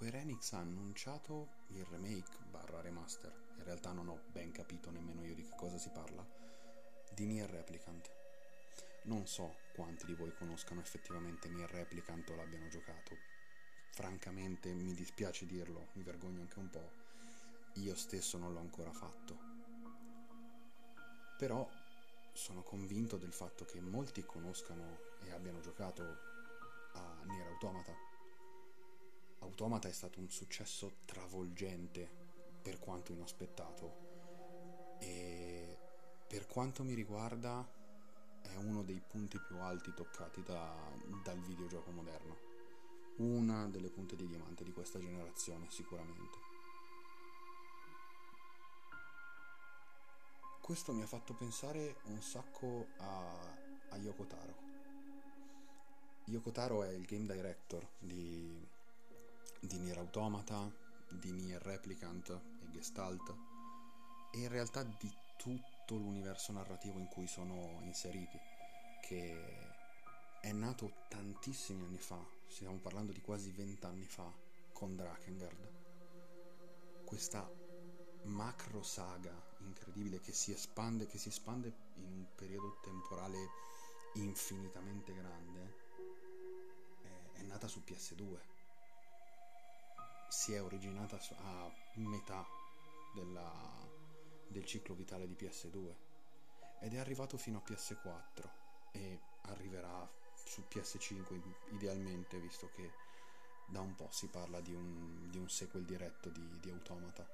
Square Enix ha annunciato il remake barra remaster, in realtà non ho ben capito nemmeno io di che cosa si parla, di Nier Replicant. Non so quanti di voi conoscano effettivamente Nier Replicant o l'abbiano giocato. Francamente mi dispiace dirlo, mi vergogno anche un po', io stesso non l'ho ancora fatto. Però sono convinto del fatto che molti conoscano e abbiano giocato a Nier Automata Automata è stato un successo travolgente per quanto inaspettato e per quanto mi riguarda è uno dei punti più alti toccati da, dal videogioco moderno. Una delle punte di diamante di questa generazione sicuramente. Questo mi ha fatto pensare un sacco a, a Yoko Taro. Yoko Taro è il game director di di Nier Automata, di Nier Replicant e Gestalt e in realtà di tutto l'universo narrativo in cui sono inseriti, che è nato tantissimi anni fa, stiamo parlando di quasi vent'anni fa, con Drakengard. Questa macro saga incredibile che si espande, che si espande in un periodo temporale infinitamente grande, è, è nata su PS2 si è originata a metà della, del ciclo vitale di PS2 ed è arrivato fino a PS4 e arriverà su PS5 idealmente visto che da un po' si parla di un, di un sequel diretto di, di Automata.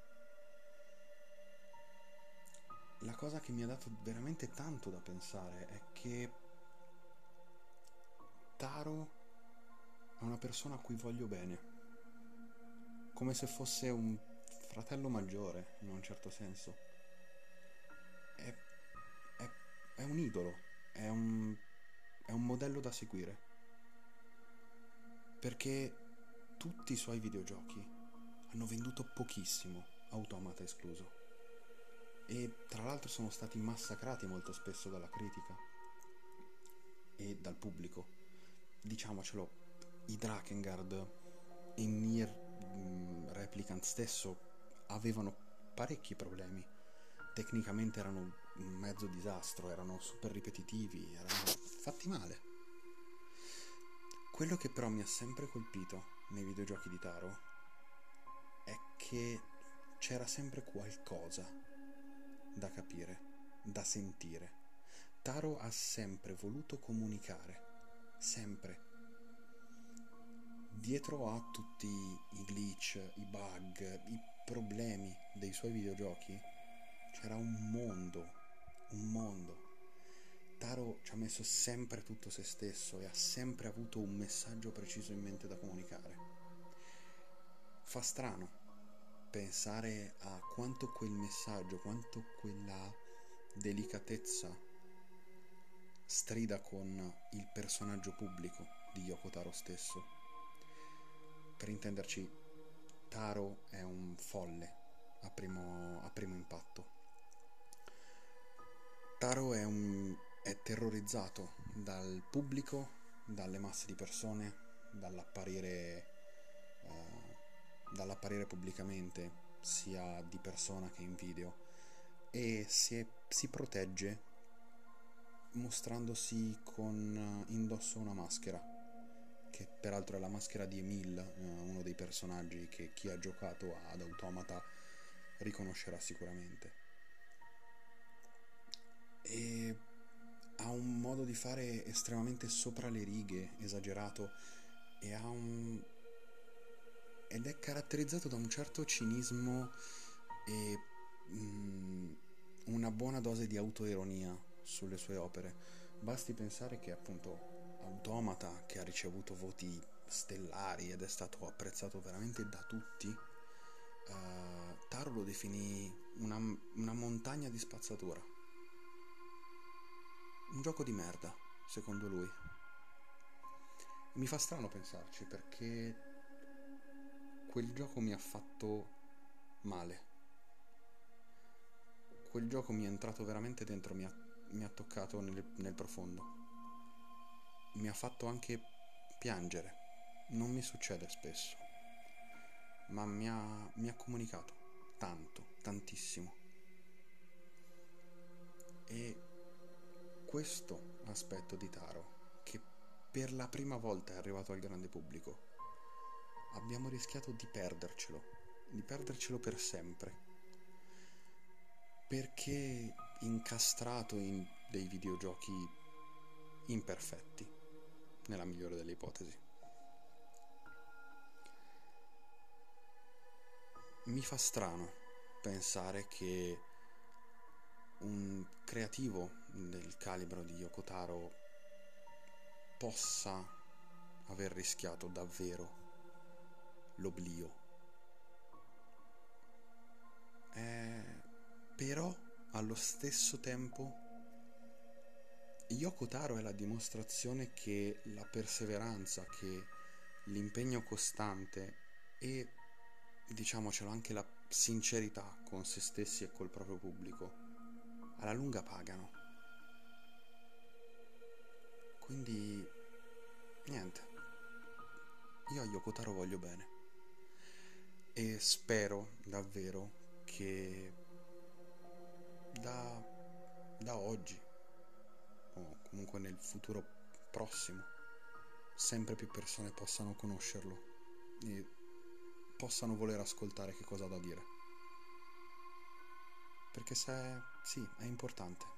La cosa che mi ha dato veramente tanto da pensare è che Taro è una persona a cui voglio bene come se fosse un fratello maggiore, in un certo senso. È, è, è un idolo, è un, è un modello da seguire. Perché tutti i suoi videogiochi hanno venduto pochissimo, Automata escluso. E tra l'altro sono stati massacrati molto spesso dalla critica e dal pubblico. Diciamocelo, i Drakengard e Nier Mm, Replicant stesso avevano parecchi problemi. Tecnicamente erano un mezzo disastro, erano super ripetitivi, erano fatti male. Quello che però mi ha sempre colpito nei videogiochi di Taro è che c'era sempre qualcosa da capire, da sentire. Taro ha sempre voluto comunicare, sempre dietro a tutti i glitch, i bug, i problemi dei suoi videogiochi c'era un mondo, un mondo. Taro ci ha messo sempre tutto se stesso e ha sempre avuto un messaggio preciso in mente da comunicare. Fa strano pensare a quanto quel messaggio, quanto quella delicatezza strida con il personaggio pubblico di Yoko Taro stesso per intenderci, Taro è un folle a primo, a primo impatto. Taro è, un, è terrorizzato dal pubblico, dalle masse di persone, dall'apparire, eh, dall'apparire pubblicamente, sia di persona che in video, e si, è, si protegge mostrandosi con indosso una maschera che peraltro è la maschera di Emil, eh, uno dei personaggi che chi ha giocato ad Automata riconoscerà sicuramente. E ha un modo di fare estremamente sopra le righe, esagerato, e ha un... ed è caratterizzato da un certo cinismo e mm, una buona dose di autoironia sulle sue opere. Basti pensare che appunto Automata, che ha ricevuto voti stellari ed è stato apprezzato veramente da tutti, uh, Taro lo definì una, una montagna di spazzatura. Un gioco di merda, secondo lui. Mi fa strano pensarci perché quel gioco mi ha fatto male. Quel gioco mi è entrato veramente dentro, mi ha, mi ha toccato nel, nel profondo mi ha fatto anche piangere. Non mi succede spesso. ma mi ha, mi ha comunicato tanto, tantissimo. E questo aspetto di Taro, che per la prima volta è arrivato al grande pubblico, abbiamo rischiato di perdercelo, di perdercelo per sempre. Perché incastrato in dei videogiochi imperfetti, nella migliore delle ipotesi. Mi fa strano pensare che un creativo del calibro di Yokotaro possa aver rischiato davvero l'oblio. Eh, però allo stesso tempo Yoko Taro è la dimostrazione che la perseveranza, che l'impegno costante e diciamocelo anche la sincerità con se stessi e col proprio pubblico alla lunga pagano. Quindi niente. Io a Yoko Taro voglio bene e spero davvero che da, da oggi comunque nel futuro prossimo sempre più persone possano conoscerlo e possano voler ascoltare che cosa ha da dire. Perché se sì, è importante.